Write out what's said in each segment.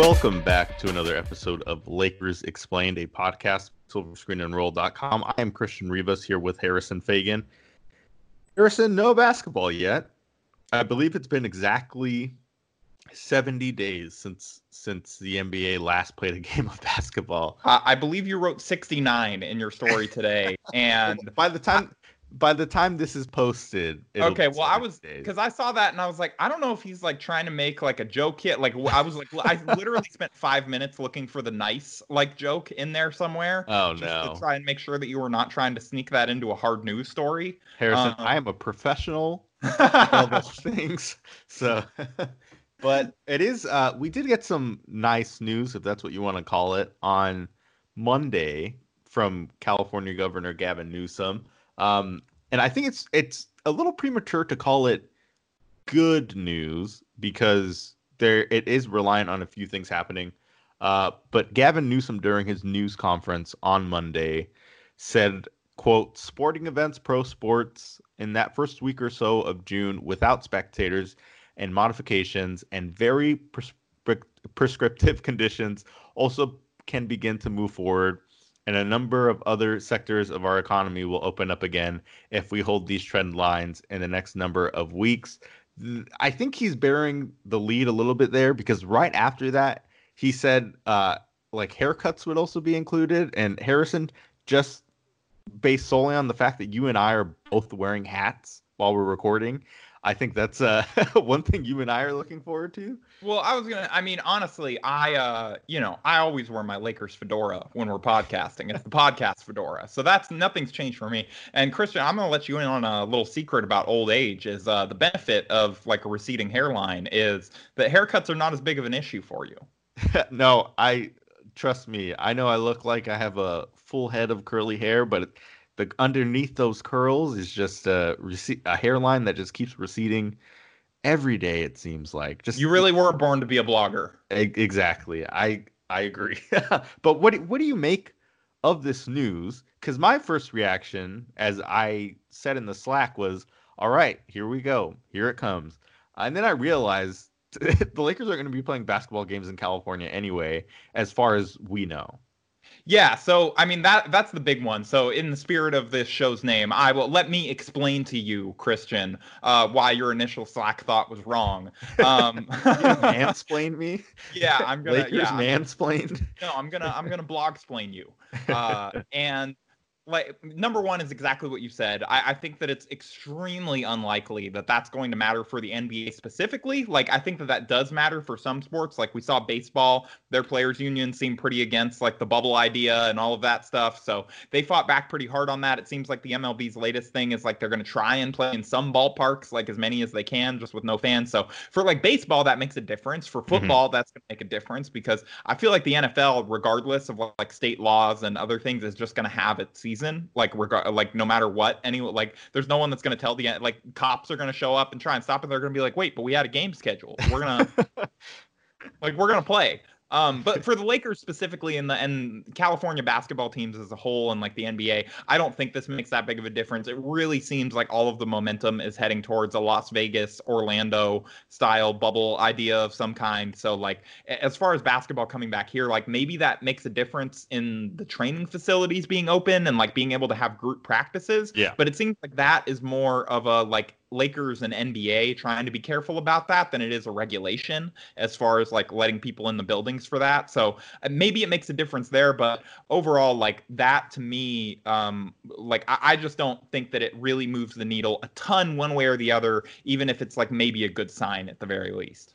Welcome back to another episode of Lakers Explained, a podcast, silverscreenandroll.com. I am Christian Rivas here with Harrison Faigen. Harrison, no basketball yet. I believe it's been exactly 70 days since since the NBA last played a game of basketball. Uh, I believe you wrote 69 in your story today, and by the time by the time this is posted, okay. Well, I was because I saw that and I was like, I don't know if he's like trying to make like a joke hit. Like I was like, I literally spent five minutes looking for the nice like joke in there somewhere. Oh no! To try and make sure that you were not trying to sneak that into a hard news story. Harrison, um, I am a professional of all things, so. but it is. Uh, we did get some nice news, if that's what you want to call it, on Monday from California Governor Gavin Newsom. Um, and I think it's it's a little premature to call it good news because there it is reliant on a few things happening. Uh, but Gavin Newsom during his news conference on Monday said, "quote Sporting events, pro sports in that first week or so of June without spectators and modifications and very prescriptive prescriptive conditions also can begin to move forward." And a number of other sectors of our economy will open up again if we hold these trend lines in the next number of weeks. I think he's bearing the lead a little bit there because right after that, he said uh, like haircuts would also be included. And Harrison, just based solely on the fact that you and I are both wearing hats while we're recording, I think that's uh, one thing you and I are looking forward to. Well, I was gonna. I mean, honestly, I uh, you know, I always wear my Lakers fedora when we're podcasting. It's the podcast fedora, so that's nothing's changed for me. And Christian, I'm gonna let you in on a little secret about old age. Is uh, the benefit of like a receding hairline is that haircuts are not as big of an issue for you. no, I trust me. I know I look like I have a full head of curly hair, but the underneath those curls is just a rece- a hairline that just keeps receding every day. It seems like just you really were born to be a blogger. Exactly. I I agree. but what what do you make of this news? Because my first reaction, as I said in the Slack, was, "All right, here we go. Here it comes." And then I realized the Lakers are going to be playing basketball games in California anyway, as far as we know. Yeah, so I mean that that's the big one. So in the spirit of this show's name, I will let me explain to you, Christian, uh, why your initial Slack thought was wrong. Um, mansplain me? Yeah, I'm gonna. Lakers yeah, mansplained. No, I'm gonna I'm gonna blog explain you. Uh, and like number one is exactly what you said. I, I, think that it's extremely unlikely that that's going to matter for the NBA specifically. Like I think that that does matter for some sports. Like we saw baseball, their players union seemed pretty against like the bubble idea and all of that stuff. So they fought back pretty hard on that. It seems like the MLB's latest thing is like they're going to try and play in some ballparks, like as many as they can, just with no fans. So for like baseball, that makes a difference. For mm-hmm. football, mm-hmm. that's going to make a difference because I feel like the NFL, regardless of like state laws and other things, is just going to have its season like regard, like no matter what, any like there's no one that's going to tell the like cops are going to show up and try and stop it. They're going to be like, wait, but we had a game schedule. We're gonna like we're gonna play. Um, but for the Lakers specifically and the and California basketball teams as a whole and like the NBA, I don't think this makes that big of a difference. It really seems like all of the momentum is heading towards a Las Vegas, Orlando style bubble idea of some kind. So like as far as basketball coming back here, like maybe that makes a difference in the training facilities being open and like being able to have group practices. Yeah. But it seems like that is more of a like Lakers and NBA trying to be careful about that than it is a regulation as far as like letting people in the buildings for that. So uh, maybe it makes a difference there, but overall, like that to me, um, like I, I just don't think that it really moves the needle a ton one way or the other, even if it's like maybe a good sign at the very least.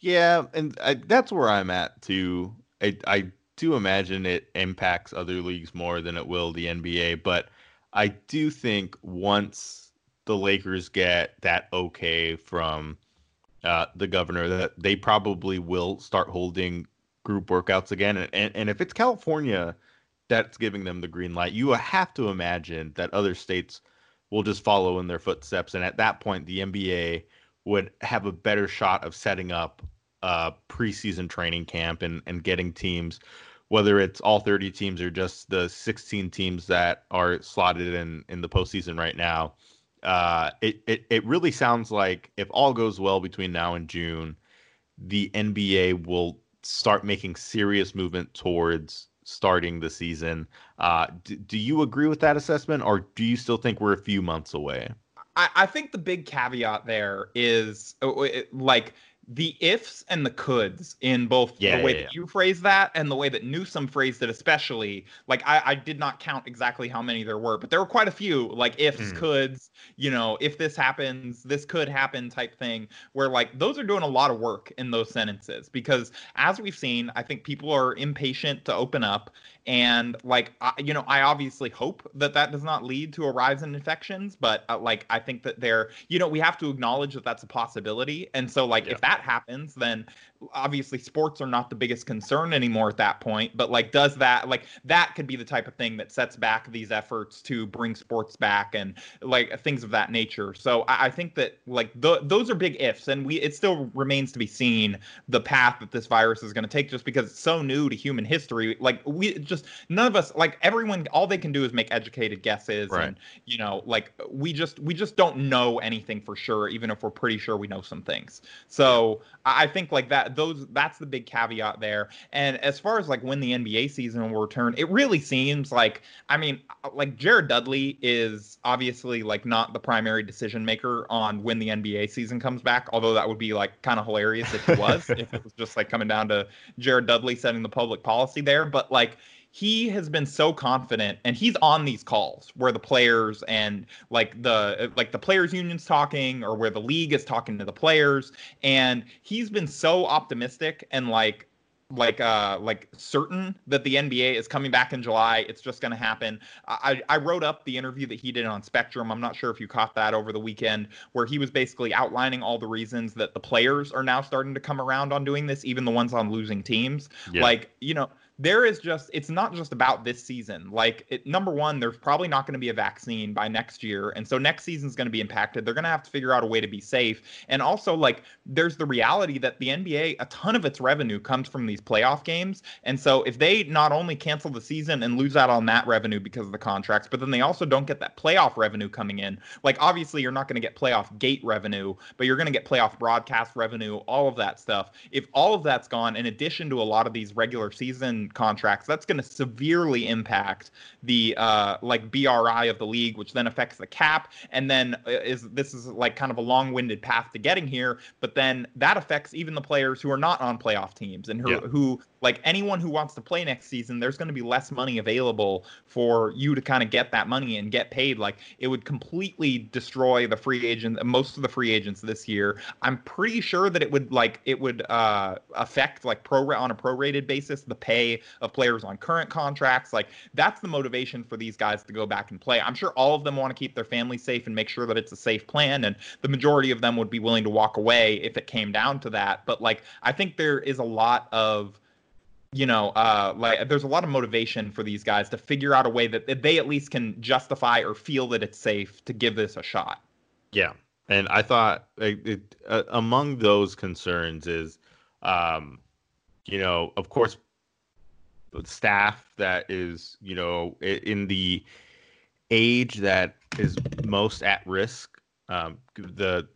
Yeah, and I, that's where I'm at too. I, I do imagine it impacts other leagues more than it will the NBA, but I do think once the Lakers get that okay from uh, the governor that they probably will start holding group workouts again. And, and, and if it's California that's giving them the green light, you have to imagine that other states will just follow in their footsteps. And at that point, the NBA would have a better shot of setting up a preseason training camp and, and getting teams, whether it's all 30 teams or just the 16 teams that are slotted in, in the postseason right now uh, it, it it really sounds like if all goes well between now and June, the NBA will start making serious movement towards starting the season. Uh, d- do you agree with that assessment, or do you still think we're a few months away? I, I think the big caveat there is uh, like the ifs and the coulds in both yeah, the way yeah, that you phrase that and the way that Newsom phrased it, especially. Like I, I, did not count exactly how many there were, but there were quite a few. Like ifs, mm. coulds, you know, if this happens, this could happen type thing. Where like those are doing a lot of work in those sentences because as we've seen, I think people are impatient to open up, and like I, you know i obviously hope that that does not lead to a rise in infections but uh, like i think that there you know we have to acknowledge that that's a possibility and so like yeah. if that happens then obviously sports are not the biggest concern anymore at that point but like does that like that could be the type of thing that sets back these efforts to bring sports back and like things of that nature. So i, I think that like the, those are big ifs and we it still remains to be seen the path that this virus is going to take just because it's so new to human history. Like we just none of us like everyone all they can do is make educated guesses right. and you know like we just we just don't know anything for sure even if we're pretty sure we know some things. So i think like that those that's the big caveat there. And as far as like when the NBA season will return, it really seems like I mean, uh, like Jared Dudley is obviously like not the primary decision maker on when the NBA season comes back. Although that would be like kind of hilarious if he was, if it was just like coming down to Jared Dudley setting the public policy there. But like he has been so confident and he's on these calls where the players and like the like the players unions talking or where the league is talking to the players and he's been so optimistic and like like uh like certain that the NBA is coming back in July. It's just going to happen. I I wrote up the interview that he did on Spectrum. I'm not sure if you caught that over the weekend where he was basically outlining all the reasons that the players are now starting to come around on doing this, even the ones on losing teams. Yeah. Like, you know, there is just it's not just about this season. Like it, number one there's probably not going to be a vaccine by next year and so next season's going to be impacted. They're going to have to figure out a way to be safe. And also like there's the reality that the nba a ton of its revenue comes from these playoff games. And so if they not only cancel the season and lose out on that revenue because of the contracts but then they also don't get that playoff revenue coming in. Like obviously you're not going to get playoff gate revenue but you're going to get playoff broadcast revenue all of that stuff. If all of that's gone in addition to a lot of these regular season contracts, that's going to severely impact the uh, like BRI of the league, which then affects the cap. And then uh, is this is like kind of a long-winded path to getting here, but then that affects even the players who are not on playoff teams and who, yeah. who like anyone who wants to play next season, there's going to be less money available for you to kind of get that money and get paid. Like it would completely destroy the free agent, most of the free agents this year. I'm pretty sure that it would like it would uh, affect like pro on a prorated basis the pay of players on current contracts. Like that's the motivation for these guys to go back and play. I'm sure all of them want to keep their family safe and make sure that it's a safe plan, and the majority of them would be willing to walk away if it came down to that. But like I think there is a lot of you know, uh, like there's a lot of motivation for these guys to figure out a way that they at least can justify or feel that it's safe to give this a shot. Yeah, and I thought it, it, uh, among those concerns is, um, you know, of course, staff that is, you know, in the age that is most at risk. Um, the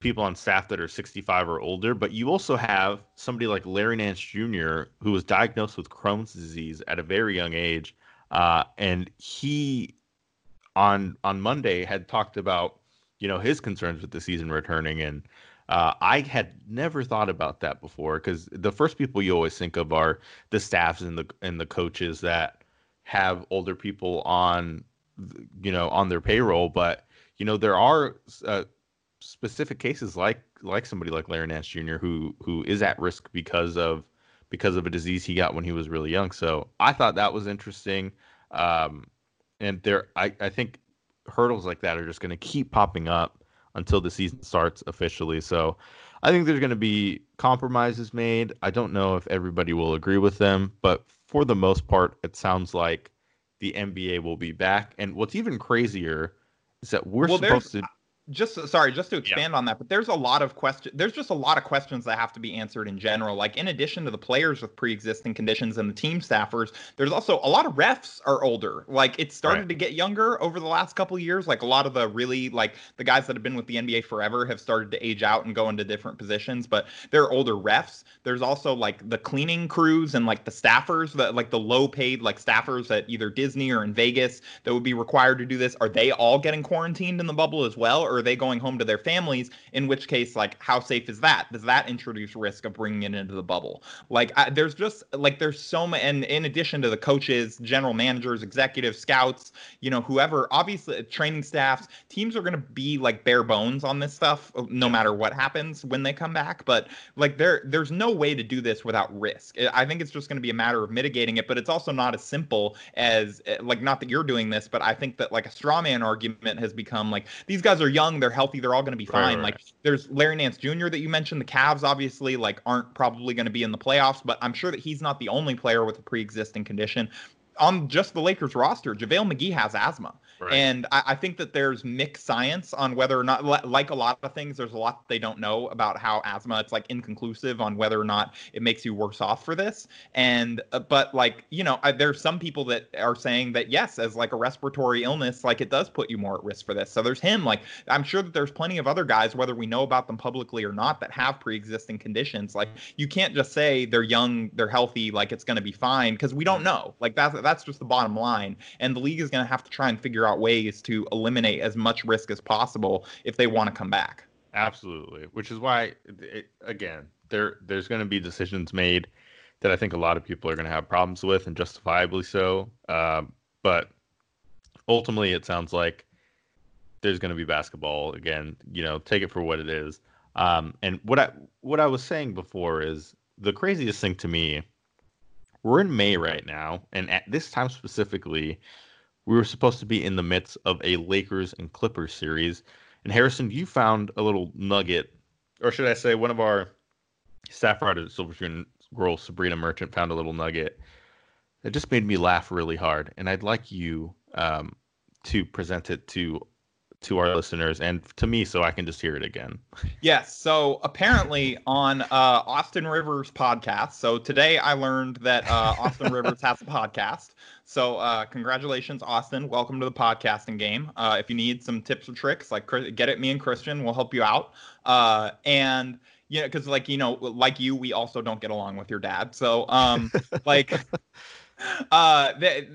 people on staff that are 65 or older, but you also have somebody like Larry Nance Jr., who was diagnosed with Crohn's disease at a very young age. Uh, and he on on Monday had talked about you know his concerns with the season returning and uh, I had never thought about that before because the first people you always think of are the staffs and the and the coaches that have older people on you know on their payroll but you know there are uh, specific cases like like somebody like Larry Nance Jr. who who is at risk because of because of a disease he got when he was really young. So I thought that was interesting. Um, and there, I, I think hurdles like that are just going to keep popping up until the season starts officially. So I think there's going to be compromises made. I don't know if everybody will agree with them, but for the most part, it sounds like the NBA will be back. And what's even crazier is that we're well, supposed to just sorry, just to expand yeah. on that, but there's a lot of question. There's just a lot of questions that have to be answered in general. Like in addition to the players with pre-existing conditions and the team staffers, there's also a lot of refs are older. Like it started right. to get younger over the last couple years. Like a lot of the really like the guys that have been with the NBA forever have started to age out and go into different positions. But they're older refs. There's also like the cleaning crews and like the staffers that like the low-paid like staffers at either Disney or in Vegas that would be required to do this. Are they all getting quarantined in the bubble as well, or are they going home to their families? In which case, like, how safe is that? Does that introduce risk of bringing it into the bubble? Like, I, there's just like there's so many, and in addition to the coaches, general managers, executives, scouts, you know, whoever, obviously, training staffs, teams are going to be like bare bones on this stuff, uh, no matter what happens when they come back. But like, there, there's no way to do this without risk. I think it's just going to be a matter of mitigating it, but it's also not as simple as uh, like not that you're doing this, but I think that like a straw man argument has become like these guys are young, they're healthy, they're all going to be fine. Right, right. Like there's Larry Nance Jr. that you mentioned. The Cavs obviously like aren't probably going to be in the playoffs, but I'm sure that he's not the only player with a pre-existing condition on just the Lakers roster, JaVale McGee has asthma. Right. And I, I, think that there's mixed science on whether or not, like a lot of things, there's a lot they don't know about how asthma. It's like inconclusive on whether or not it makes you worse off for this. And uh, but like you know, I, there's some people that are saying that yes, as like a respiratory illness, like it does put you more at risk for this. So there's him. Like I'm sure that there's plenty of other guys, whether we know about them publicly or not, that have pre-existing conditions. Like you can't just say they're young, they're healthy, like it's going to be fine because we don't know. Like that's that's just the bottom line. And the league is going to have to try and figure out ways to eliminate as much risk as possible if they want to come back. Absolutely, which is why, it, again, there there's going to be decisions made that I think a lot of people are going to have problems with, and justifiably so. Uh, but ultimately, it sounds like there's going to be basketball again. You know, take it for what it is. Um, and what I what I was saying before is the craziest thing to me. We're in May right now, and at this time specifically, we were supposed to be in the midst of a Lakers and Clippers series. And Harrison, you found a little nugget, or should I say, one of our staff writers at Silver Screen and Roll, Sabrina Merchant, found a little nugget that just made me laugh really hard. And I'd like you um, to present it to to our listeners and to me so I can just hear it again. Yes. So apparently on uh, Austin Rivers podcast. So today I learned that uh, Austin Rivers has a podcast. So uh, congratulations, Austin. Welcome to the podcasting game. Uh, if you need some tips or tricks, like get it, me and Christian will help you out. Uh, and you know, because like you know, like you, we also don't get along with your dad. So um, like uh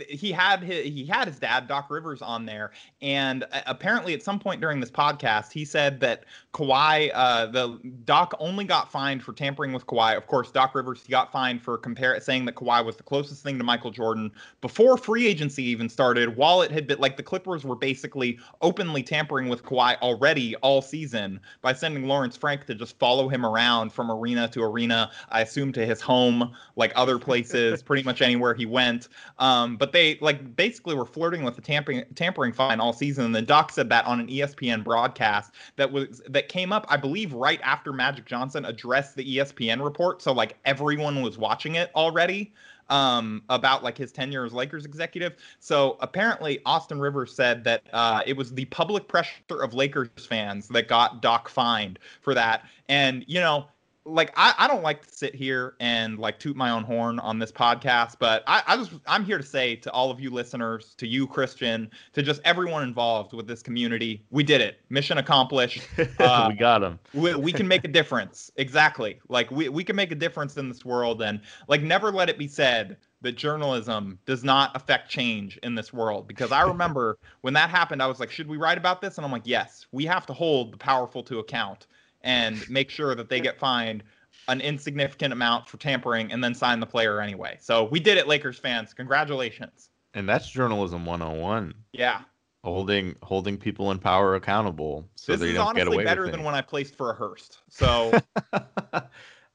he had his, he had his dad Doc Rivers on there and uh, apparently at some point during this podcast he said that Kawhi uh the Doc only got fined for tampering with Kawhi. Of course Doc Rivers he got fined for compare saying that Kawhi was the closest thing to Michael Jordan before free agency even started while it had been like the Clippers were basically openly tampering with Kawhi already all season by sending Lawrence Frank to just follow him around from arena to arena I assume to his home like other places pretty much anywhere he went. Um, but they like basically were flirting with the tampering tampering fine all season. And the Doc said that on an ESPN broadcast that was that came up, I believe, right after Magic Johnson addressed the ESPN report. So like everyone was watching it already um, about like his tenure as Lakers executive. So apparently, Austin Rivers said that uh, it was the public pressure of Lakers fans that got Doc fined for that. And you know, like I, I don't like to sit here and like toot my own horn on this podcast, but I, I just I'm here to say to all of you listeners, to you Christian, to just everyone involved with this community, we did it. Mission accomplished. Uh, we got them. we, we can make a difference. Exactly. Like we, we can make a difference in this world and like never let it be said that journalism does not affect change in this world because I remember when that happened I was like should we write about this and I'm like yes we have to hold the powerful to account and make sure that they get fined an insignificant amount for tampering and then sign the player anyway. So we did it, Lakers fans. Congratulations. And that's journalism 101. Yeah. Holding holding people in power accountable so this they don't get away better than when I placed for a Hurst. So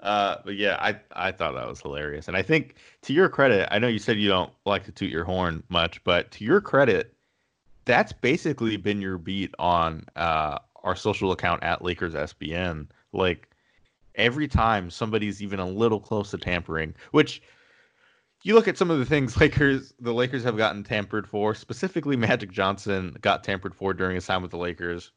uh but yeah, I I thought that was hilarious. And I think to your credit, I know you said you don't like to toot your horn much, but to your credit, that's basically been your beat on uh our social account at Lakers SBN. Like every time somebody's even a little close to tampering, which you look at some of the things Lakers the Lakers have gotten tampered for, specifically Magic Johnson got tampered for during his time with the Lakers.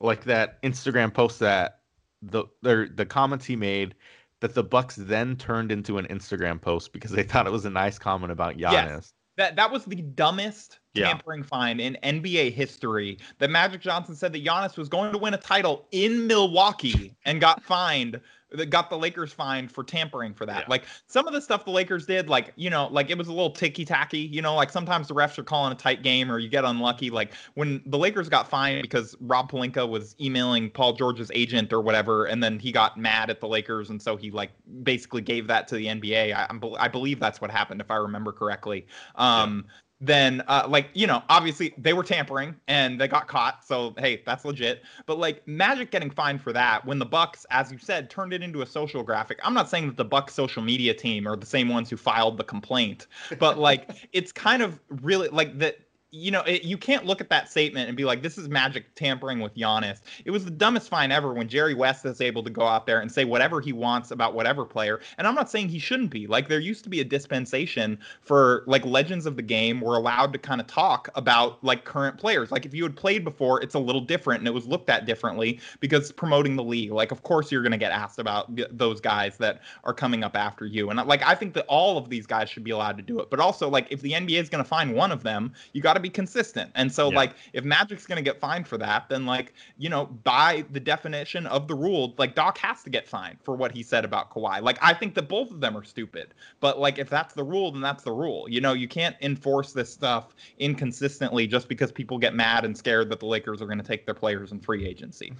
like that Instagram post that the the, the comments he made that the Bucks then turned into an Instagram post because they thought it was a nice comment about Giannis. Yes. That that was the dumbest tampering yeah. fine in NBA history. That Magic Johnson said that Giannis was going to win a title in Milwaukee and got fined that got the Lakers fined for tampering for that. Yeah. Like some of the stuff the Lakers did, like you know, like it was a little ticky tacky. You know, like sometimes the refs are calling a tight game or you get unlucky. Like when the Lakers got fined because Rob Pelinka was emailing Paul George's agent or whatever, and then he got mad at the Lakers, and so he like basically gave that to the NBA. I, I believe that's what happened if I remember correctly. Um, yeah then uh, like you know obviously they were tampering and they got caught so hey that's legit. But like magic getting fined for that when the bucks as you said turned it into a social graphic. I'm not saying that the bucks social media team are the same ones who filed the complaint but like it's kind of really like that you know, it, you can't look at that statement and be like, this is magic tampering with Giannis. It was the dumbest fine ever when Jerry West is able to go out there and say whatever he wants about whatever player. And I'm not saying he shouldn't be. Like, there used to be a dispensation for like legends of the game were allowed to kind of talk about like current players. Like, if you had played before, it's a little different and it was looked at differently because promoting the league. Like, of course, you're going to get asked about those guys that are coming up after you. And like, I think that all of these guys should be allowed to do it. But also, like, if the NBA is going to find one of them, you got to be consistent. And so, yeah. like, if Magic's going to get fined for that, then, like, you know, by the definition of the rule, like, Doc has to get fined for what he said about Kawhi. Like, I think that both of them are stupid. But, like, if that's the rule, then that's the rule. You know, you can't enforce this stuff inconsistently just because people get mad and scared that the Lakers are going to take their players in free agency.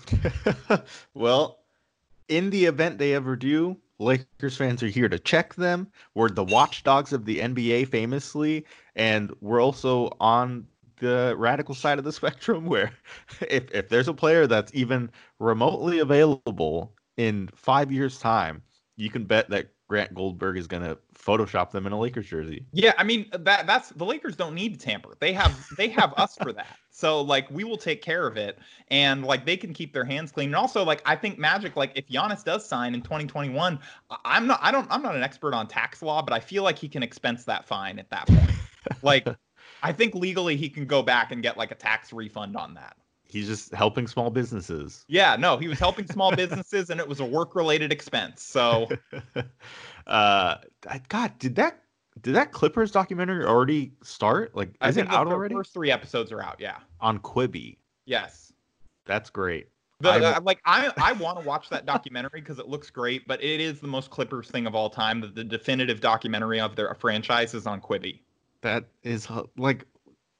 well, in the event they ever do, Lakers fans are here to check them. We're the watchdogs of the NBA, famously, and we're also on the radical side of the spectrum where if, if there's a player that's even remotely available in five years' time, you can bet that Grant Goldberg is going to Photoshop them in a Lakers jersey. Yeah, I mean uh, that that's the Lakers don't need to tamper. They have they have us for that. So like we will take care of it, and like they can keep their hands clean. And also like I think Magic like if Giannis does sign in 2021, I'm not I don't I'm not an expert on tax law, but I feel like he can expense that fine at that point. like I think legally he can go back and get like a tax refund on that. He's just helping small businesses. Yeah, no, he was helping small businesses and it was a work related expense. So uh God, did that did that Clippers documentary already start? Like is it out already? First three episodes are out, yeah. On Quibi. Yes. That's great. The, like I I want to watch that documentary because it looks great, but it is the most Clippers thing of all time. The, the definitive documentary of their franchise is on Quibi that is like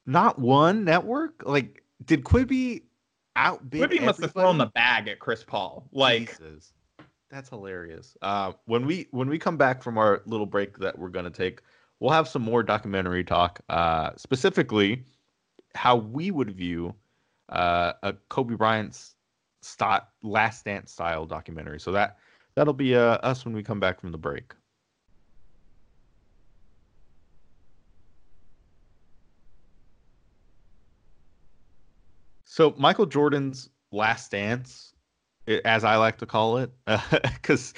not one network. Like, did Quibi outbid? Quibi must have thrown the bag at Chris Paul. Like, Jesus. that's hilarious. Uh, when we when we come back from our little break that we're gonna take, we'll have some more documentary talk. Uh, specifically, how we would view uh, a Kobe Bryant's stat, Last Dance style documentary. So that that'll be uh, us when we come back from the break. So Michael Jordan's last dance, as I like to call it, because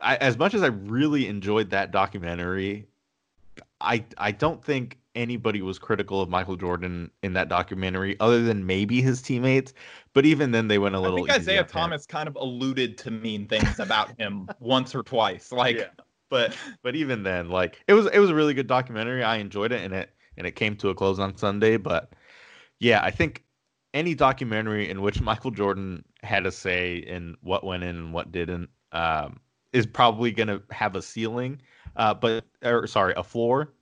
uh, as much as I really enjoyed that documentary, I I don't think anybody was critical of Michael Jordan in that documentary, other than maybe his teammates. But even then, they went a little. I think Isiah Thomas kind of alluded to mean things about him once or twice, like. Yeah. But but even then, like it was it was a really good documentary. I enjoyed it, and it and it came to a close on Sunday. But yeah, I think any documentary in which Michael Jordan had a say in what went in and what didn't um, is probably going to have a ceiling, uh, but or sorry, a floor.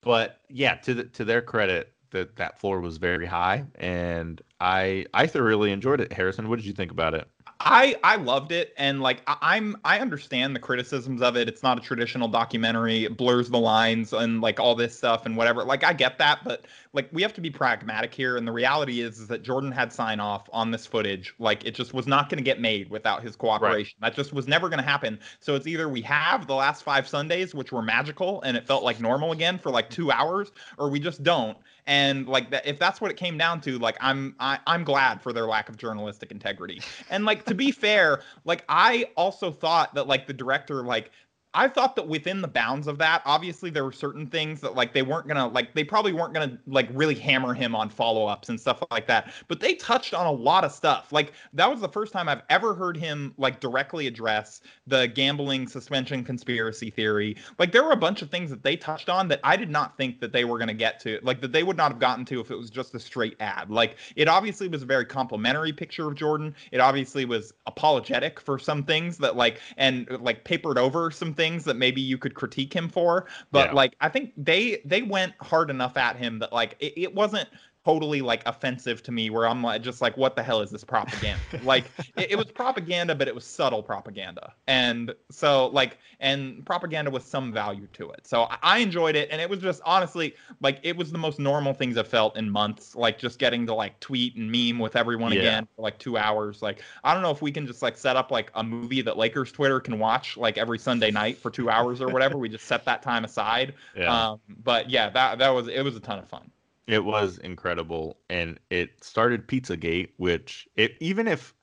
But yeah, to the, to their credit, that that floor was very high, and I I thoroughly enjoyed it. Harrison, what did you think about it? I I loved it and like I, am I understand the criticisms of it. It's not a traditional documentary. It blurs the lines and like all this stuff and whatever. Like I get that, but like we have to be pragmatic here. And the reality is, is that Jordan had sign off on this footage. Like it just was not going to get made without his cooperation. Right. That just was never going to happen. So it's either we have the last five Sundays, which were magical and it felt like normal again for like two hours, or we just don't and like that if that's what it came down to like i'm I, i'm glad for their lack of journalistic integrity. And like to be fair like i also thought that like the director like I thought that within the bounds of that, obviously there were certain things that like they weren't gonna like they probably weren't gonna like really hammer him on follow ups and stuff like that. But they touched on a lot of stuff. Like that was the first time I've ever heard him like directly address the gambling suspension conspiracy theory. Like there were a bunch of things that they touched on that I did not think that they were gonna get to, like that they would not have gotten to if it was just a straight ad. Like it obviously was a very complimentary picture of Jordan. It obviously was apologetic for some things that like and like papered over some things that maybe you could critique him for. But Yeah. like I think they they went hard enough at him that like it, it wasn't totally like offensive to me where I'm like just like what the hell is this propaganda? like it, it was propaganda, but it was subtle propaganda. And so like and propaganda with some value to it. So I- I enjoyed it and it was just honestly like it was the most normal things I've felt in months. Like just getting to like tweet and meme with everyone Yeah. again for like two hours. Like I don't know if we can just like set up like a movie that Lakers Twitter can watch like every Sunday night for two hours or whatever. we just set that time aside. Yeah. Um, but yeah, that that was it was a ton of fun. It was incredible, and it started Pizzagate, which it even if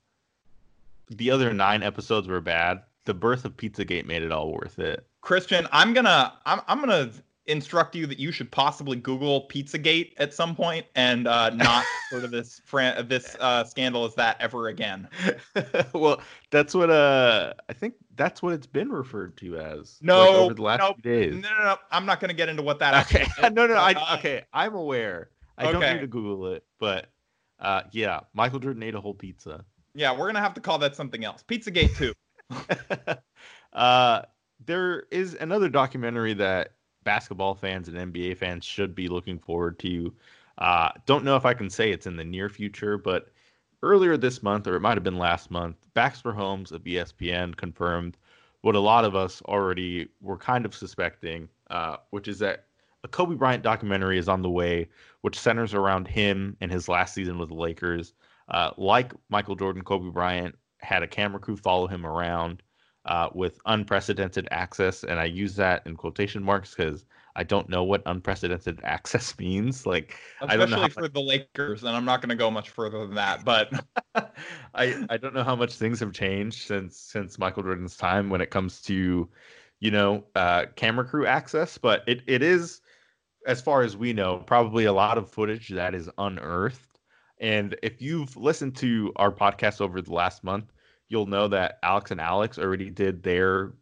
the other nine episodes were bad, the birth of Pizzagate made it all worth it. Christian, I'm gonna I'm I'm gonna instruct you that you should possibly Google Pizzagate at some point and uh, not sort of this fran- this uh, scandal as that ever again. well, that's what uh I think that's what it's been referred to as. No, like, over the last nope, few No, days. no, no, I'm not gonna get into what that. Okay, is, no, no, I uh, okay, I'm aware. I don't need to Google it, but uh, yeah, Michael Jordan ate a whole pizza. Yeah, we're gonna have to call that something else. Pizzagate too. uh, there is another documentary that basketball fans and NBA fans should be looking forward to. Uh, don't know if I can say it's in the near future, but earlier this month, or it might have been last month, Baxter Holmes of ESPN confirmed what a lot of us already were kind of suspecting, uh, which is that a Kobe Bryant documentary is on the way, which centers around him and his last season with the Lakers. Uh, like Michael Jordan, Kobe Bryant had a camera crew follow him around uh, with unprecedented access, and I use that in quotation marks because I don't know what unprecedented access means. Like, I don't know Especially for the Lakers, and I'm not gonna go much further than that. But I I don't know how much things have changed since since Michael Jordan's time when it comes to, you know, uh, camera crew access, but it, it is, as far as we know, probably a lot of footage that is unearthed. And if you've listened to our podcast over the last month, you'll know that Alex and Alex already did their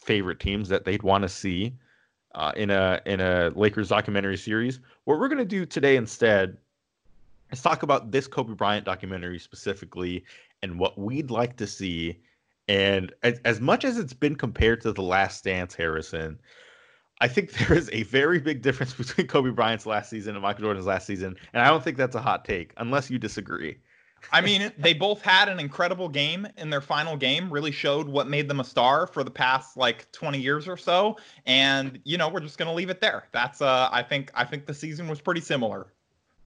favorite teams that they'd want to see uh, in a in a Lakers documentary series. What we're gonna do today instead is talk about this Kobe Bryant documentary specifically and what we'd like to see. And as, as much as it's been compared to The Last Dance, Harrison, I think there is a very big difference between Kobe Bryant's last season and Michael Jordan's last season. And I don't think that's a hot take, unless you disagree. I mean, they both had an incredible game in their final game, really showed what made them a star for the past like 20 years or so. And, you know, we're just gonna leave it there. That's uh I think I think the season was pretty similar.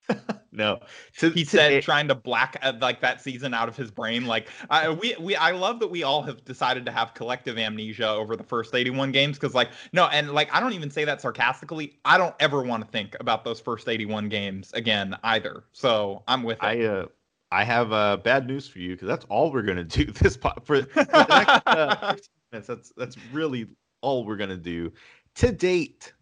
No, to, He to- said trying to black uh, like that season out of his brain. Like I we we I love that we all have decided to have collective amnesia over the first 81 games because like no and like I don't even say that sarcastically. I don't ever want to think about those first 81 games again either. So I'm with it. I uh, I have uh, bad news for you because that's all we're gonna do this po- for, next uh, minutes. That's that's really all we're gonna do to date,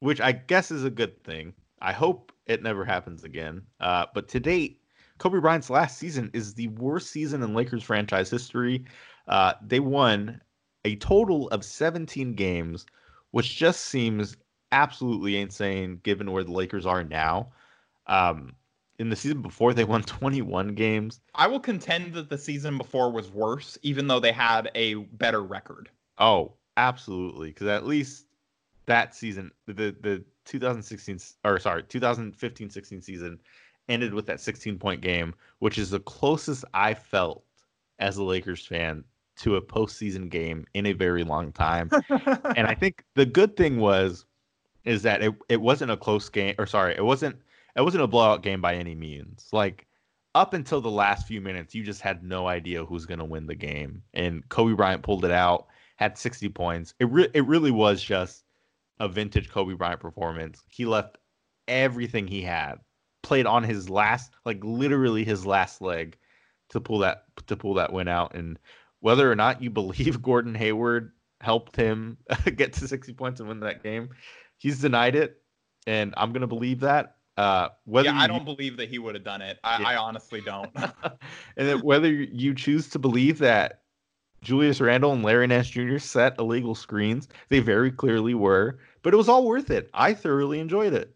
which I guess is a good thing. I hope it never happens again. Uh, but to date, Kobe Bryant's last season is the worst season in Lakers franchise history. Uh, they won a total of 17 games, which just seems absolutely insane given where the Lakers are now. Um, in the season before, they won 21 games. I will contend that the season before was worse, even though they had a better record. Oh, absolutely. Because at least that season, the the 2016 or sorry, 2015-16 season ended with that 16 point game, which is the closest I felt as a Lakers fan to a postseason game in a very long time. and I think the good thing was is that it, it wasn't a close game or sorry, it wasn't it wasn't a blowout game by any means. Like up until the last few minutes, you just had no idea who's going to win the game. And Kobe Bryant pulled it out, had 60 points. It re- it really was just a vintage Kobe Bryant performance. He left everything he had, played on his last like literally his last leg to pull that to pull that win out and whether or not you believe Gordon Hayward helped him get to 60 points and win that game. He's denied it, and I'm gonna believe that. Uh, whether yeah, I don't believe that he would have done it. I, yeah. I honestly don't. and whether you choose to believe that Julius Randle and Larry Nance Jr. set illegal screens, they very clearly were, but it was all worth it. I thoroughly enjoyed it.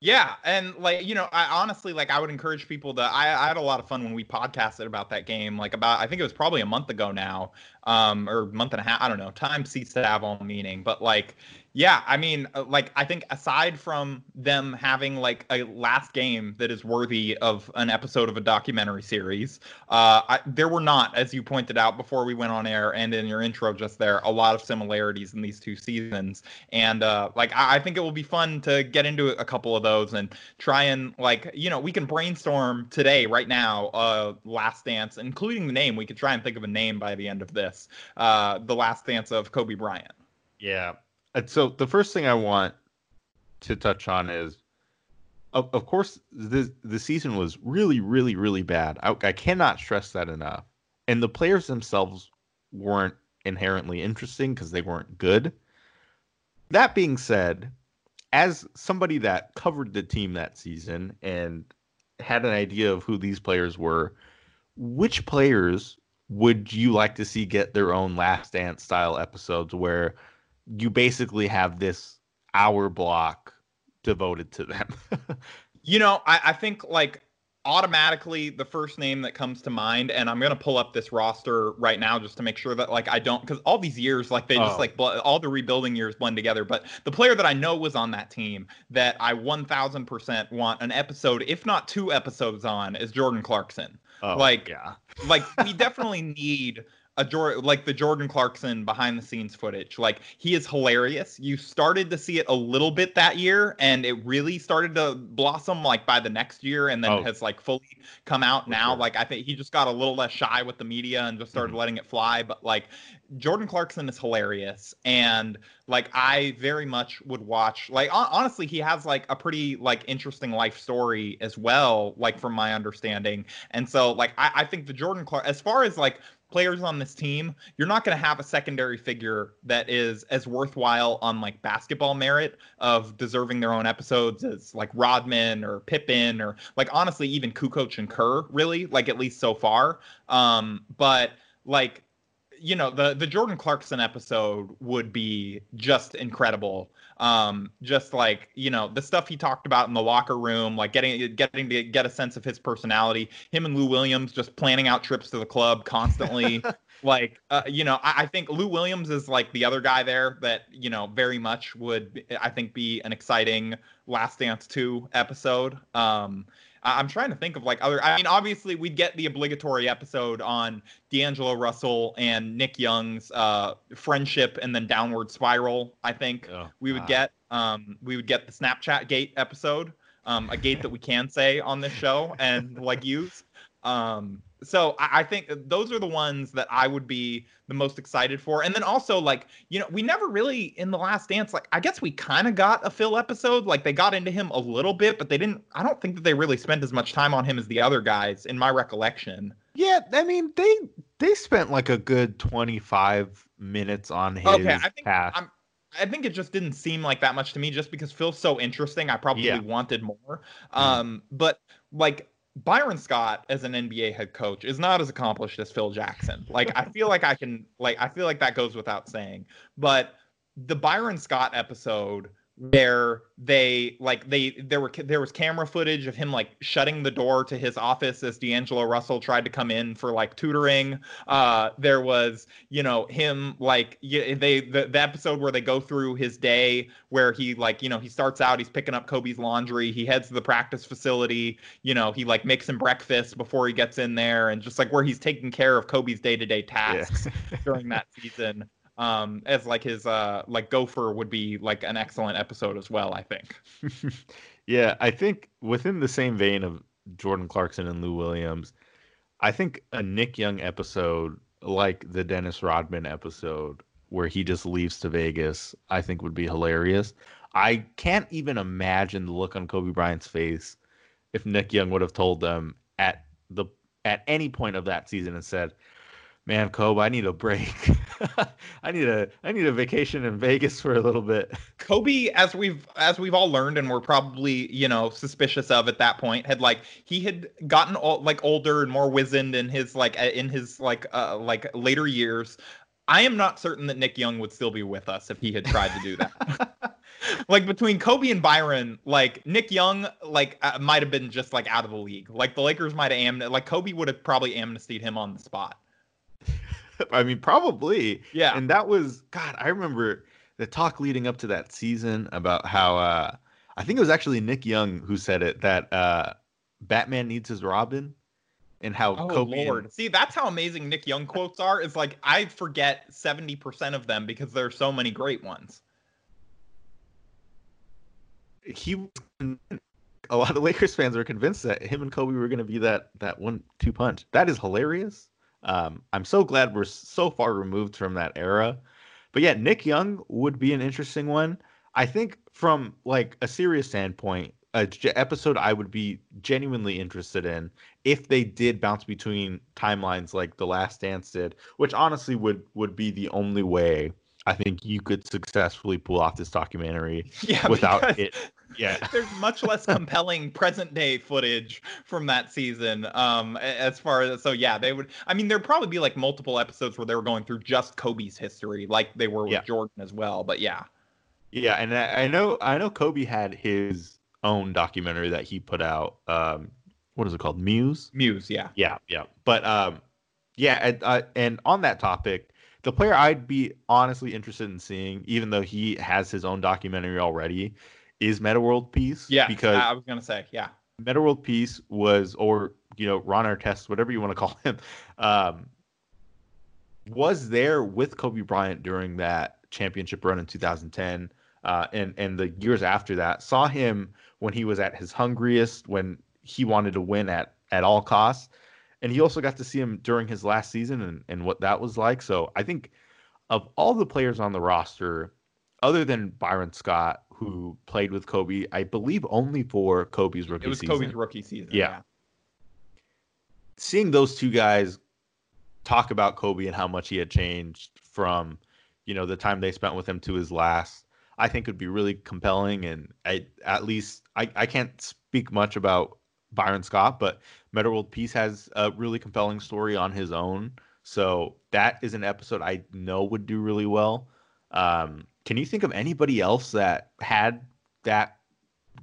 Yeah, and like you know, I honestly like I would encourage people to. I, I had a lot of fun when we podcasted about that game. Like about, I think it was probably a month ago now, um, or month and a half. I don't know. Time ceased to have all meaning, but like yeah, I mean, uh, like I think aside from them having like a last game that is worthy of an episode of a documentary series, uh, I, there were not, as you pointed out before we went on air and in your intro just there, a lot of similarities in these two seasons. And uh, like I, I think it will be fun to get into a couple of those and try and like you know we can brainstorm today right now, uh, Last Dance, including the name. We could try and think of a name by the end of this, uh, the Last Dance of Kobe Bryant. Yeah, Uh, so the first thing I want to touch on is, of, of course, the the season was really, really, really bad. I, I cannot stress that enough. And the players themselves weren't inherently interesting because they weren't good. That being said, as somebody that covered the team that season and had an idea of who these players were, which players would you like to see get their own last dance style episodes where you basically have this hour block devoted to them. you know, I, I think like automatically the first name that comes to mind and i'm going to pull up this roster right now just to make sure that like i don't because all these years like they just oh. like bl- all the rebuilding years blend together but the player that i know was on that team that i 1000% want an episode if not two episodes on is jordan clarkson oh, like yeah like we definitely need a like the Jordan Clarkson behind the scenes footage. Like he is hilarious. You started to see it a little bit that year, and it really started to blossom like by the next year, and then oh. has like fully come out now. Sure. Like I think he just got a little less shy with the media and just started mm-hmm. letting it fly. But like Jordan Clarkson is hilarious, and like I very much would watch. Like honestly, he has like a pretty like interesting life story as well. Like from my understanding, and so like I, I think the Jordan Clark as far as like players on this team, you're not going to have a secondary figure that is as worthwhile on like basketball merit of deserving their own episodes as like Rodman or Pippen or like honestly even Kukoc and Kerr really like at least so far. Um, but like you know the the Jordan Clarkson episode would be just incredible um, just like you know the stuff he talked about in the locker room, like getting getting to get a sense of his personality. Him and Lou Williams just planning out trips to the club constantly. like uh, you know, I, I, think Lou Williams is like the other guy there that you know very much would I think be an exciting Last Dance two episode. Um, I'm trying to think of like other. I mean, obviously we'd get the obligatory episode on D'Angelo Russell and Nick Young's uh, friendship and then downward spiral. I think oh, we would get. Um, we would get the Snapchat gate episode, um, a gate that we can say on this show and like use. Um, so I, I, think those are the ones that I would be the most excited for. And then also like, you know, we never really in the last dance, like I guess we kind of got a Phil episode. Like they got into him a little bit, but they didn't I don't think that they really spent as much time on him as the other guys in my recollection. Yeah, I mean they they spent like a good 25 minutes on his okay, I think path. I'm, I think it just didn't seem like that much to me just because Phil's so interesting. I probably yeah. wanted more. Mm-hmm. Um, but like Byron Scott as an NBA head coach is not as accomplished as Phil Jackson. Like I feel like I can like I feel like that goes without saying. But the Byron Scott episode where they like they there were there was camera footage of him like shutting the door to his office as D'Angelo Russell tried to come in for like tutoring. Uh, there was you know him like they the, the episode where they go through his day where he like you know he starts out he's picking up Kobe's laundry. He heads to the practice facility. You know he like makes him breakfast before he gets in there and just like where he's taking care of Kobe's day to day tasks yeah. during that season um, as like his uh, like Gopher would be like an excellent episode as well. I think. yeah, I think within the same vein of Jordan Clarkson and Lou Williams, I think a Nick Young episode like the Dennis Rodman episode where he just leaves to Vegas, I think would be hilarious. I can't even imagine the look on Kobe Bryant's face if Nick Young would have told them at the at any point of that season and said, man, Kobe, I need a break. I need a I need a vacation in Vegas for a little bit. Kobe, as we've as we've all learned, and we're probably you know suspicious of at that point, had like he had gotten all, like older and more wizened in his like in his like uh, like later years. I am not certain that Nick Young would still be with us if he had tried to do that. like between Kobe and Byron, like Nick Young, like uh, might have been just like out of the league. Like the Lakers might have am like Kobe would have probably amnestied him on the spot. I mean, probably. Yeah. And that was God. I remember the talk leading up to that season about how uh, I think it was actually Nick Young who said it that uh, Batman needs his Robin, and how Oh Kobe. Lord! See, that's how amazing Nick Young quotes are. It's like I forget seventy percent of them because there's so many great ones. he a lot of Lakers fans were convinced that him and Kobe were going to be that that one two punch. That is hilarious. Um, I'm so glad we're so far removed from that era. But yeah, Nick Young would be an interesting one. I think from like a serious standpoint, a j- episode I would be genuinely interested in if they did bounce between timelines like The Last Dance did, which honestly would would be the only way I think you could successfully pull off this documentary Yeah, without it. Yeah. There's much less compelling present day footage from that season. Um, as far as so, yeah, they would. I mean, there'd probably be like multiple episodes where they were going through just Kobe's history, like they were with Yeah. Jordan as well. But yeah, Yeah, and I, I know I know Kobe had his own documentary that he put out. Um, what is it called? Muse. Muse, yeah. Yeah, yeah. But um, yeah, and, uh, and on that topic, the player I'd be honestly interested in seeing, even though he has his own documentary already, is Metta World Peace. Yeah, because I was gonna say, yeah. Metta World Peace was, or you know, Ron Artest, whatever you want to call him, um, was there with Kobe Bryant during that championship run in 2010, uh, and and the years after that. Saw him when he was at his hungriest, when he wanted to win at at all costs, and he also got to see him during his last season and and what that was like. So I think of all the players on the roster, other than Byron Scott, who played with Kobe, I believe only for Kobe's rookie It was season. Kobe's rookie season. Yeah. Seeing those two guys talk about Kobe and how much he had changed from, you know, the time they spent with him to his last, I think would be really compelling. And I, at least I, I can't speak much about Byron Scott, but Metta World Peace has a really compelling story on his own. So that is an episode I know would do really well. Um, can you think of anybody else that had that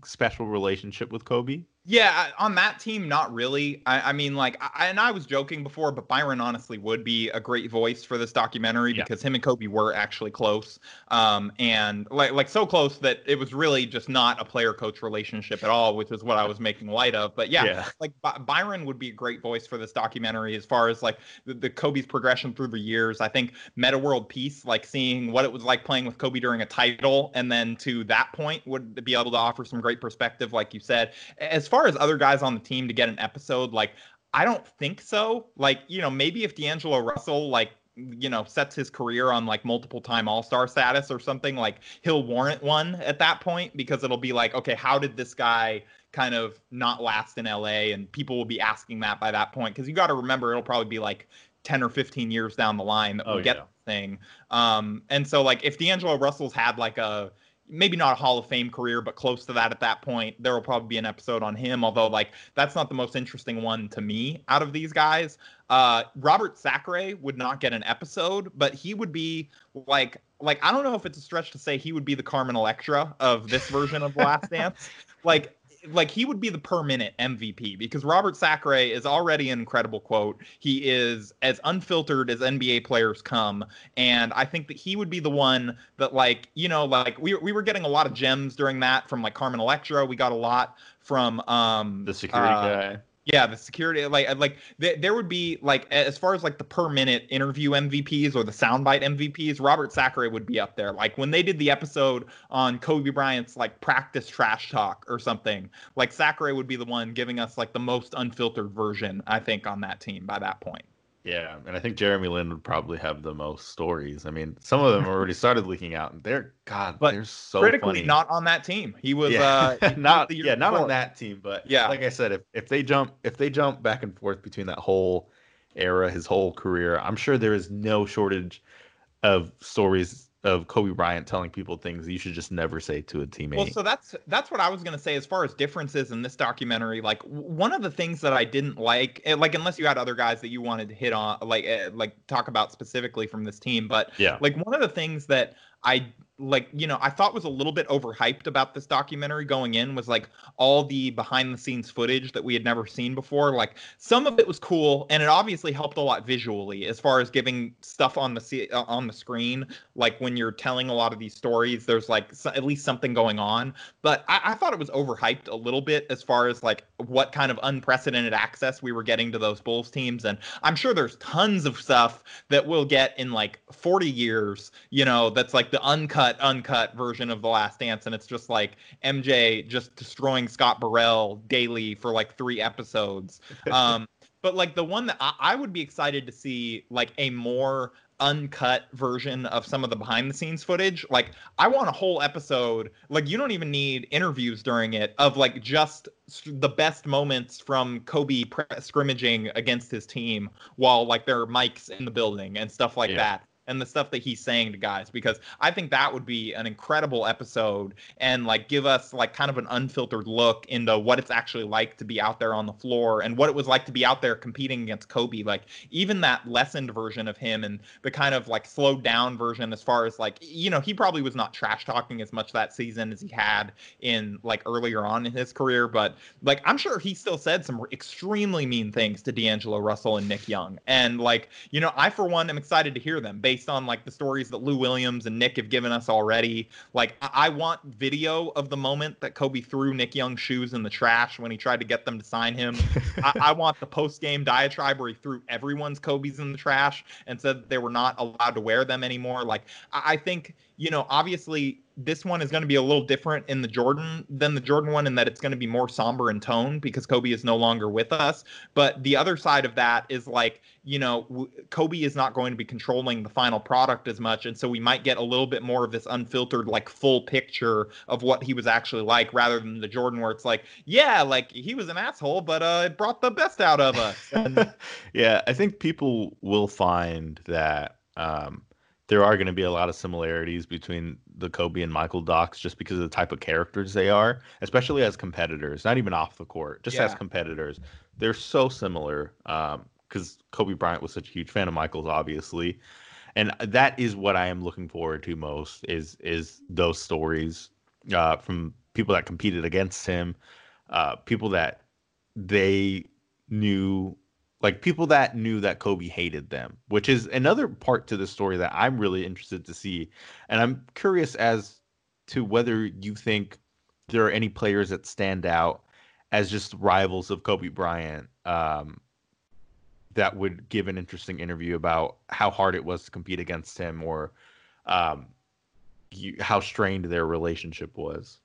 special relationship with Kobe? Yeah, on that team, not really. I, I mean, like, I, and I was joking before, but Byron honestly would be a great voice for this documentary Yeah. because him and Kobe were actually close, um, and like, like so close that it was really just not a player-coach relationship at all, which is what I was making light of. But yeah, Yeah. like By- Byron would be a great voice for this documentary as far as like the, the Kobe's progression through the years. I think Metta World Peace, like seeing what it was like playing with Kobe during a title, and then to that point would be able to offer some great perspective, like you said. As far as other guys on the team to get an episode, like I don't think so. Like you know, maybe if D'Angelo Russell like you know sets his career on like multiple time all-star status or something like he'll warrant one at that point because it'll be like okay how did this guy kind of not last in LA and people will be asking that by that point because you got to remember it'll probably be like 10 or 15 years down the line that we'll Oh, get yeah. the thing um and so like if D'Angelo Russell's had like a maybe not a Hall of Fame career, but close to that at that point. There will probably be an episode on him, although like that's not the most interesting one to me out of these guys. Uh, Robert Sacre would not get an episode, but he would be like like I don't know if it's a stretch to say he would be the Carmen Electra of this version of The Last Dance. Like like he would be the per minute MVP because Robert Sacre is already an incredible quote. He is as unfiltered as NBA players come, and I think that he would be the one that like you know like we we were getting a lot of gems during that from like Carmen Electra. We got a lot from um The security uh, guy. Yeah, the security like uh, like th- there would be like as far as like the per minute interview MVPs or the soundbite MVPs, Robert Sacre would be up there. Like when they did the episode on Kobe Bryant's like practice trash talk or something, like Sacre would be the one giving us like the most unfiltered version, I think, on that team by that point. Yeah, and I think Jeremy Lin would probably have the most stories. I mean, some of them already started leaking out, and they're God, But they're so Critically, funny. not on that team. He was yeah, uh he not yeah, not on that team, but Yeah. like I said, if if they jump if they jump back and forth between that whole era, his whole career. I'm sure there is no shortage of stories of Kobe Bryant telling people things you should just never say to a teammate. Well, so that's that's what I was gonna say as far as differences in this documentary. Like one of the things that I didn't like, eh, like unless you had other guys that you wanted to hit on, like uh, like talk about specifically from this team, but yeah, like one of the things that I like you know i thought was a little bit overhyped about this documentary going in was like all the behind the scenes footage that we had never seen before. Like some of it was cool and it obviously helped a lot visually as far as giving stuff on the uh, on the screen. Like when you're telling a lot of these stories there's like at least something going on. But I, I thought it was overhyped a little bit as far as like what kind of unprecedented access we were getting to those bulls teams. And i'm sure there's tons of stuff that we'll get in like 40 years you know that's like the uncut uncut version of The Last Dance, and it's just like MJ just destroying Scott Burrell daily for like three episodes. Um, but like the one that I, I would be excited to see, like a more uncut version of some of the behind the scenes footage. Like I want a whole episode. Like you don't even need interviews during it of like just the best moments from Kobe pre- scrimmaging against his team while like there are mics in the building and stuff like yeah. that and the stuff that he's saying to guys because I think that would be an incredible episode and like give us like kind of an unfiltered look into what it's actually like to be out there on the floor and what it was like to be out there competing against Kobe. Like even that lessened version of him and the kind of like slowed down version as far as like you know he probably was not trash talking as much that season as he had in like earlier on in his career but like I'm sure he still said some extremely mean things to D'Angelo Russell and Nick Young. And like you know I for one am excited to hear them based on like the stories that Lou Williams and Nick have given us already. Like I, I want video of the moment that Kobe threw Nick Young's shoes in the trash when he tried to get them to sign him. I, I, want the post game diatribe where he threw everyone's Kobe's in the trash and said they were not allowed to wear them anymore. Like I, I think you know, obviously this one is going to be a little different in the Jordan than the Jordan one in that it's going to be more somber in tone because Kobe is no longer with us. But the other side of that is like, you know, Kobe is not going to be controlling the final product as much. And so we might get a little bit more of this unfiltered, like full picture of what he was actually like rather than the Jordan where it's like, yeah, like he was an asshole, but uh, it brought the best out of us. And- yeah, I think people will find that. Um, there are going to be a lot of similarities between the Kobe and Michael docs just because of the type of characters they are, especially as competitors, not even off the court, just yeah. as competitors. They're so similar because um, Kobe Bryant was such a huge fan of Michael's, obviously. And that is what I am looking forward to most is is those stories uh, from people that competed against him, uh, people that they knew like people that knew that Kobe hated them, which is another part to the story that I'm really interested to see. And I'm curious as to whether you think there are any players that stand out as just rivals of Kobe Bryant um, that would give an interesting interview about how hard it was to compete against him or um, you, how strained their relationship was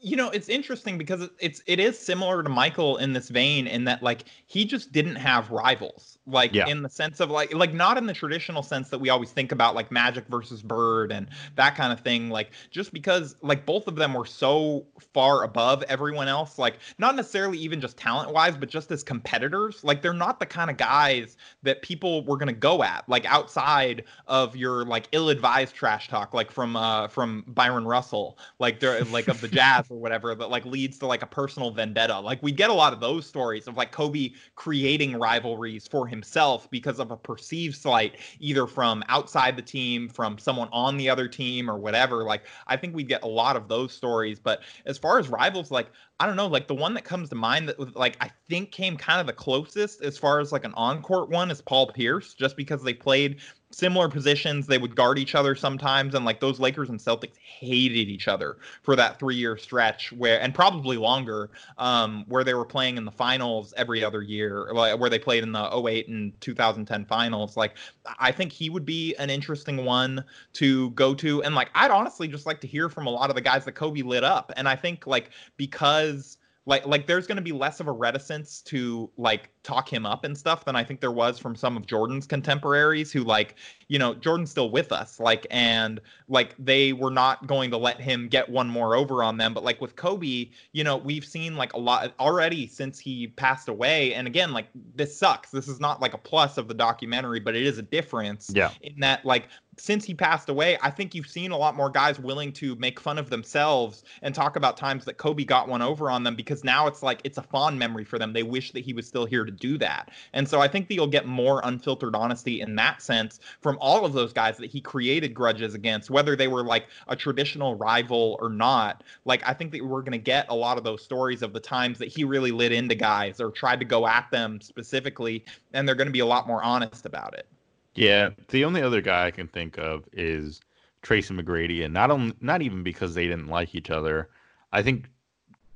you know it's interesting because it's it is similar to michael in this vein in that like he just didn't have rivals like yeah. in the sense of like like not in the traditional sense that we always think about like magic versus bird and that kind of thing like just because like both of them were so far above everyone else like not necessarily even just talent wise but just as competitors like they're not the kind of guys that people were going to go at like outside of your like ill-advised trash talk like from uh from bryon russell like they're like of the jazz or whatever that like leads to like a personal vendetta. Like we get a lot of those stories of like Kobe creating rivalries for himself because of a perceived slight, either from outside the team, from someone on the other team, or whatever. Like I think we get a lot of those stories. But as far as rivals, like I don't know, like the one that comes to mind that like I think came kind of the closest as far as like an on-court one is Paul Pierce, just because they played similar positions. They would guard each other sometimes, and like those Lakers and Celtics hated each other for that three-year stretch where, and probably longer, um, where they were playing in the finals every other year, where they played in the 08 and 2010 finals. Like, I think he would be an interesting one to go to, and like I'd honestly just like to hear from a lot of the guys that Kobe lit up, and I think like because like like there's going to be less of a reticence to like talk him up and stuff than I think there was from some of Jordan's contemporaries who like you know, Jordan's still with us. Like, and like they were not going to let him get one more over on them. But like with Kobe, you know, we've seen like a lot already since he passed away. And again, like this sucks. This is not like a plus of the documentary, but it is a difference. Yeah. In that, like, since he passed away, I think you've seen a lot more guys willing to make fun of themselves and talk about times that Kobe got one over on them because now it's like it's a fond memory for them. They wish that he was still here to do that. And so I think that you'll get more unfiltered honesty in that sense from all of those guys that he created grudges against, whether they were like a traditional rival or not. Like I think that we're going to get a lot of those stories of the times that he really lit into guys or tried to go at them specifically, and they're going to be a lot more honest about it. Yeah, the only other guy I can think of is Tracy McGrady, and not only not even because they didn't like each other. I think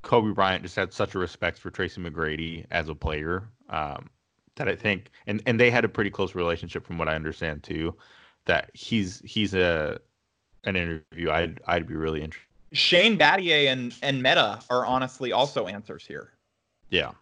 Kobe Bryant just had such a respect for Tracy McGrady as a player um, that I think, and and they had a pretty close relationship from what I understand too. That he's he's a an interview I'd I'd be really interested. Shane Battier and and Metta are honestly also answers here. Yeah,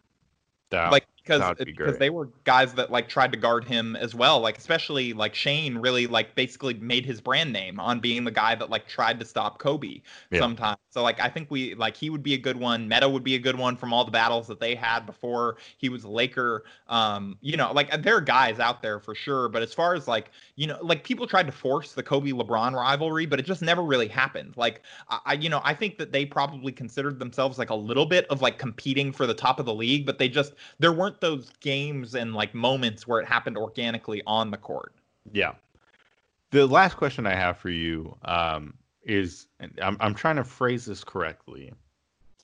that, like because be because they were guys that like tried to guard him as well like especially like Shane really like basically made his brand name on being the guy that like tried to stop Kobe yeah. sometimes. So like I think we like he would be a good one. Metta would be a good one from all the battles that they had before he was a Laker. Um you know like there are guys out there for sure but as far as like you know like people tried to force the Kobe LeBron rivalry but it just never really happened. Like I you know I think that they probably considered themselves like a little bit of like competing for the top of the league but they just there weren't those games and like moments where it happened organically on the court. Yeah. The last question I have for you um, is, I'm I'm trying to phrase this correctly,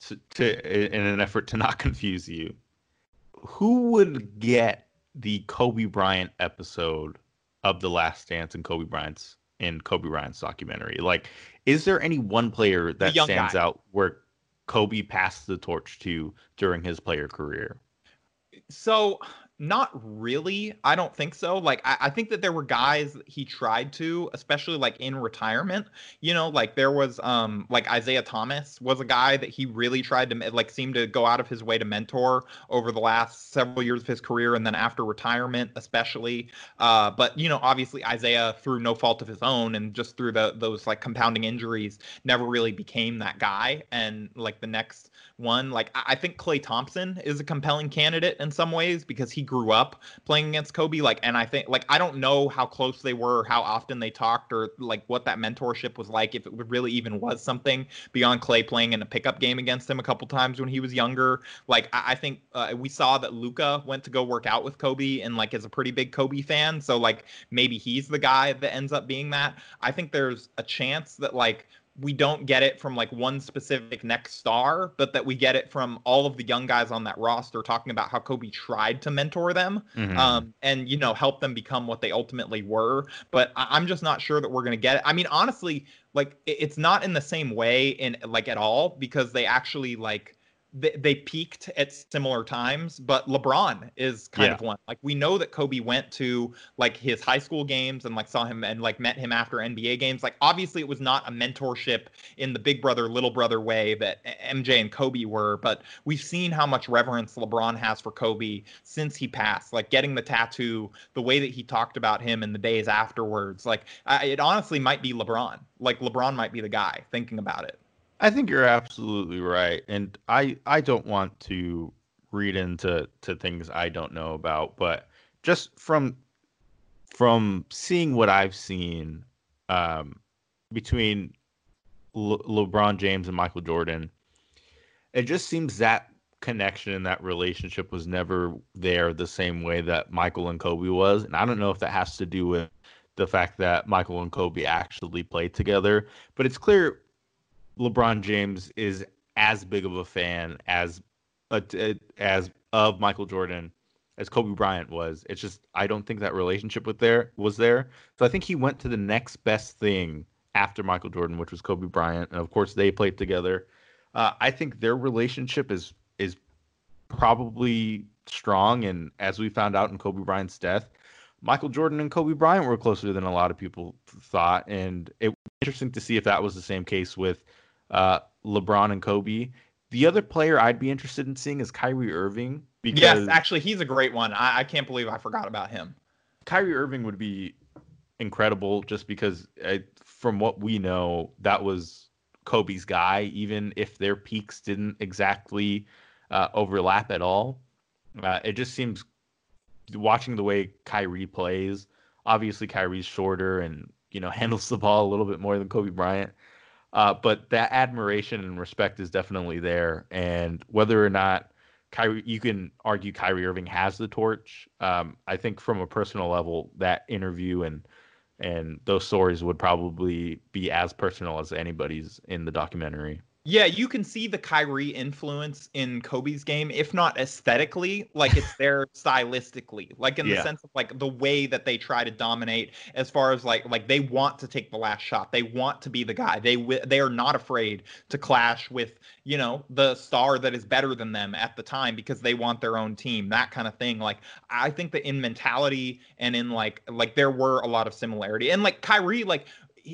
to, to in an effort to not confuse you. Who would get the Kobe Bryant episode of The Last Dance and Kobe Bryant's in Kobe Bryant's documentary? Like, is there any one player that stands guy. out where Kobe passed the torch to during his player career? So not really. I don't think so. Like, I, I, think that there were guys he tried to, especially like in retirement. You know, like there was um like Isaiah Thomas was a guy that he really tried to like seem to go out of his way to mentor over the last several years of his career, and then after retirement, especially. Uh, but you know, obviously Isaiah, through no fault of his own, and just through the those like compounding injuries, never really became that guy. And like the next one. Like I think Klay Thompson is a compelling candidate in some ways because he grew up playing against Kobe. Like, and I think like I don't know how close they were, how often they talked, or like what that mentorship was like. If it really even was something beyond Klay playing in a pickup game against him a couple times when he was younger. Like I, I think uh, we saw that Luka went to go work out with Kobe and like is a pretty big Kobe fan. So like maybe he's the guy that ends up being that. I think there's a chance that like we don't get it from like one specific next star, but that we get it from all of the young guys on that roster talking about how Kobe tried to mentor them mm-hmm. um, and, you know, help them become what they ultimately were. But I- am just not sure that we're going to get it. I mean, honestly, like it's not in the same way in like at all because they actually like they, they peaked at similar times, but LeBron is kind yeah. of one. Like we know that Kobe went to like his high school games and like saw him and like met him after NBA games. Like obviously it was not a mentorship in the big brother little brother way that MJ and Kobe were, but we've seen how much reverence LeBron has for Kobe since he passed. Like getting the tattoo, the way that he talked about him in the days afterwards. Like I, it honestly might be LeBron. Like LeBron might be the guy thinking about it. I think you're absolutely right, and I I don't want to read into to things I don't know about, but just from from seeing what I've seen um, between Le- LeBron James and Michael Jordan, it just seems that connection and that relationship was never there the same way that Michael and Kobe was, and I don't know if that has to do with the fact that Michael and Kobe actually played together, but it's clear LeBron James is as big of a fan as as of Michael Jordan as Kobe Bryant was. It's just I don't think that relationship with there was there. So I think he went to the next best thing after Michael Jordan, which was Kobe Bryant, and of course they played together. Uh, I think their relationship is is probably strong, and as we found out in Kobe Bryant's death, Michael Jordan and Kobe Bryant were closer than a lot of people thought, and it was interesting to see if that was the same case with uh, LeBron and Kobe. The other player I'd be interested in seeing is Kyrie Irving. Because yes, actually, he's a great one. I, I can't believe I forgot about him. Kyrie Irving would be incredible just because I, from what we know, that was Kobe's guy, even if their peaks didn't exactly uh, overlap at all. Uh, it just seems watching the way Kyrie plays. Obviously, Kyrie's shorter and you know handles the ball a little bit more than Kobe Bryant. Uh, but that admiration and respect is definitely there. And whether or not Kyrie, you can argue Kyrie Irving has the torch. Um, I think from a personal level, that interview and and those stories would probably be as personal as anybody's in the documentary. Yeah, you can see the Kyrie influence in Kobe's game, if not aesthetically, like it's there stylistically, like in the sense of like the way that they try to dominate, as far as like like they want to take the last shot, they want to be the guy, they they are not afraid to clash with you know the star that is better than them at the time because they want their own team, that kind of thing. Like I think that in mentality and in like like there were a lot of similarity, and like Kyrie, like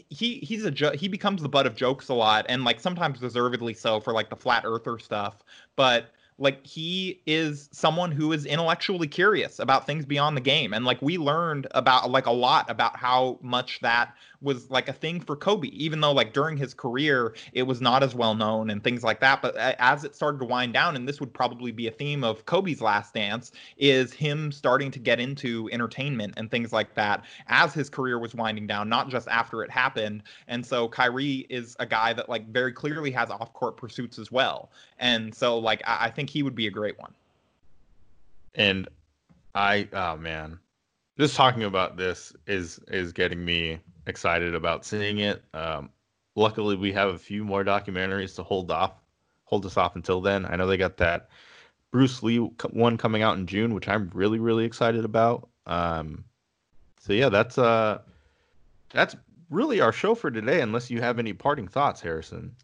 he he's a jo- he becomes the butt of jokes a lot and like sometimes deservedly so for like the flat earther stuff but like he is someone who is intellectually curious about things beyond the game. And like we learned about like a lot about how much that was like a thing for Kobe even though like during his career it was not as well known and things like that. But as it started to wind down and this would probably be a theme of Kobe's last dance is him starting to get into entertainment and things like that as his career was winding down not just after it happened. And so Kyrie is a guy that like very clearly has off-court pursuits as well. And so like I, I think he would be a great one. And I oh man. Just talking about this is is getting me excited about seeing it. Um luckily we have a few more documentaries to hold off hold us off until then. I know they got that Bruce Lee one coming out in June, which I'm really really excited about. Um so yeah, that's uh that's really our show for today unless you have any parting thoughts, Harrison.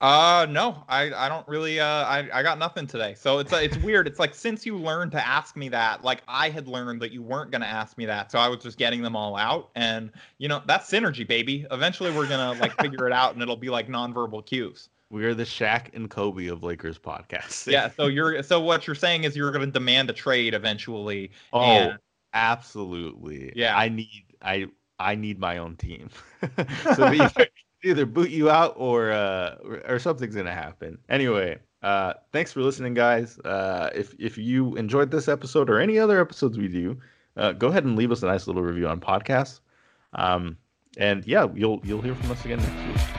Uh no, I I don't really uh I I got nothing today. So it's uh, it's weird. It's like since you learned to ask me that, like I had learned that you weren't going to ask me that. So I was just getting them all out and you know, that's synergy, baby. Eventually we're going to like figure it out and it'll be like nonverbal cues. We are the Shaq and Kobe of Lakers podcast. yeah, so you're so what you're saying is you're going to demand a trade eventually. Oh, and, absolutely. Yeah. I need I I need my own team. so either boot you out or uh, or something's gonna happen. Anyway, uh, thanks for listening, guys. Uh, if if you enjoyed this episode or any other episodes we do, uh, go ahead and leave us a nice little review on podcasts. Um, and yeah, you'll you'll hear from us again next week.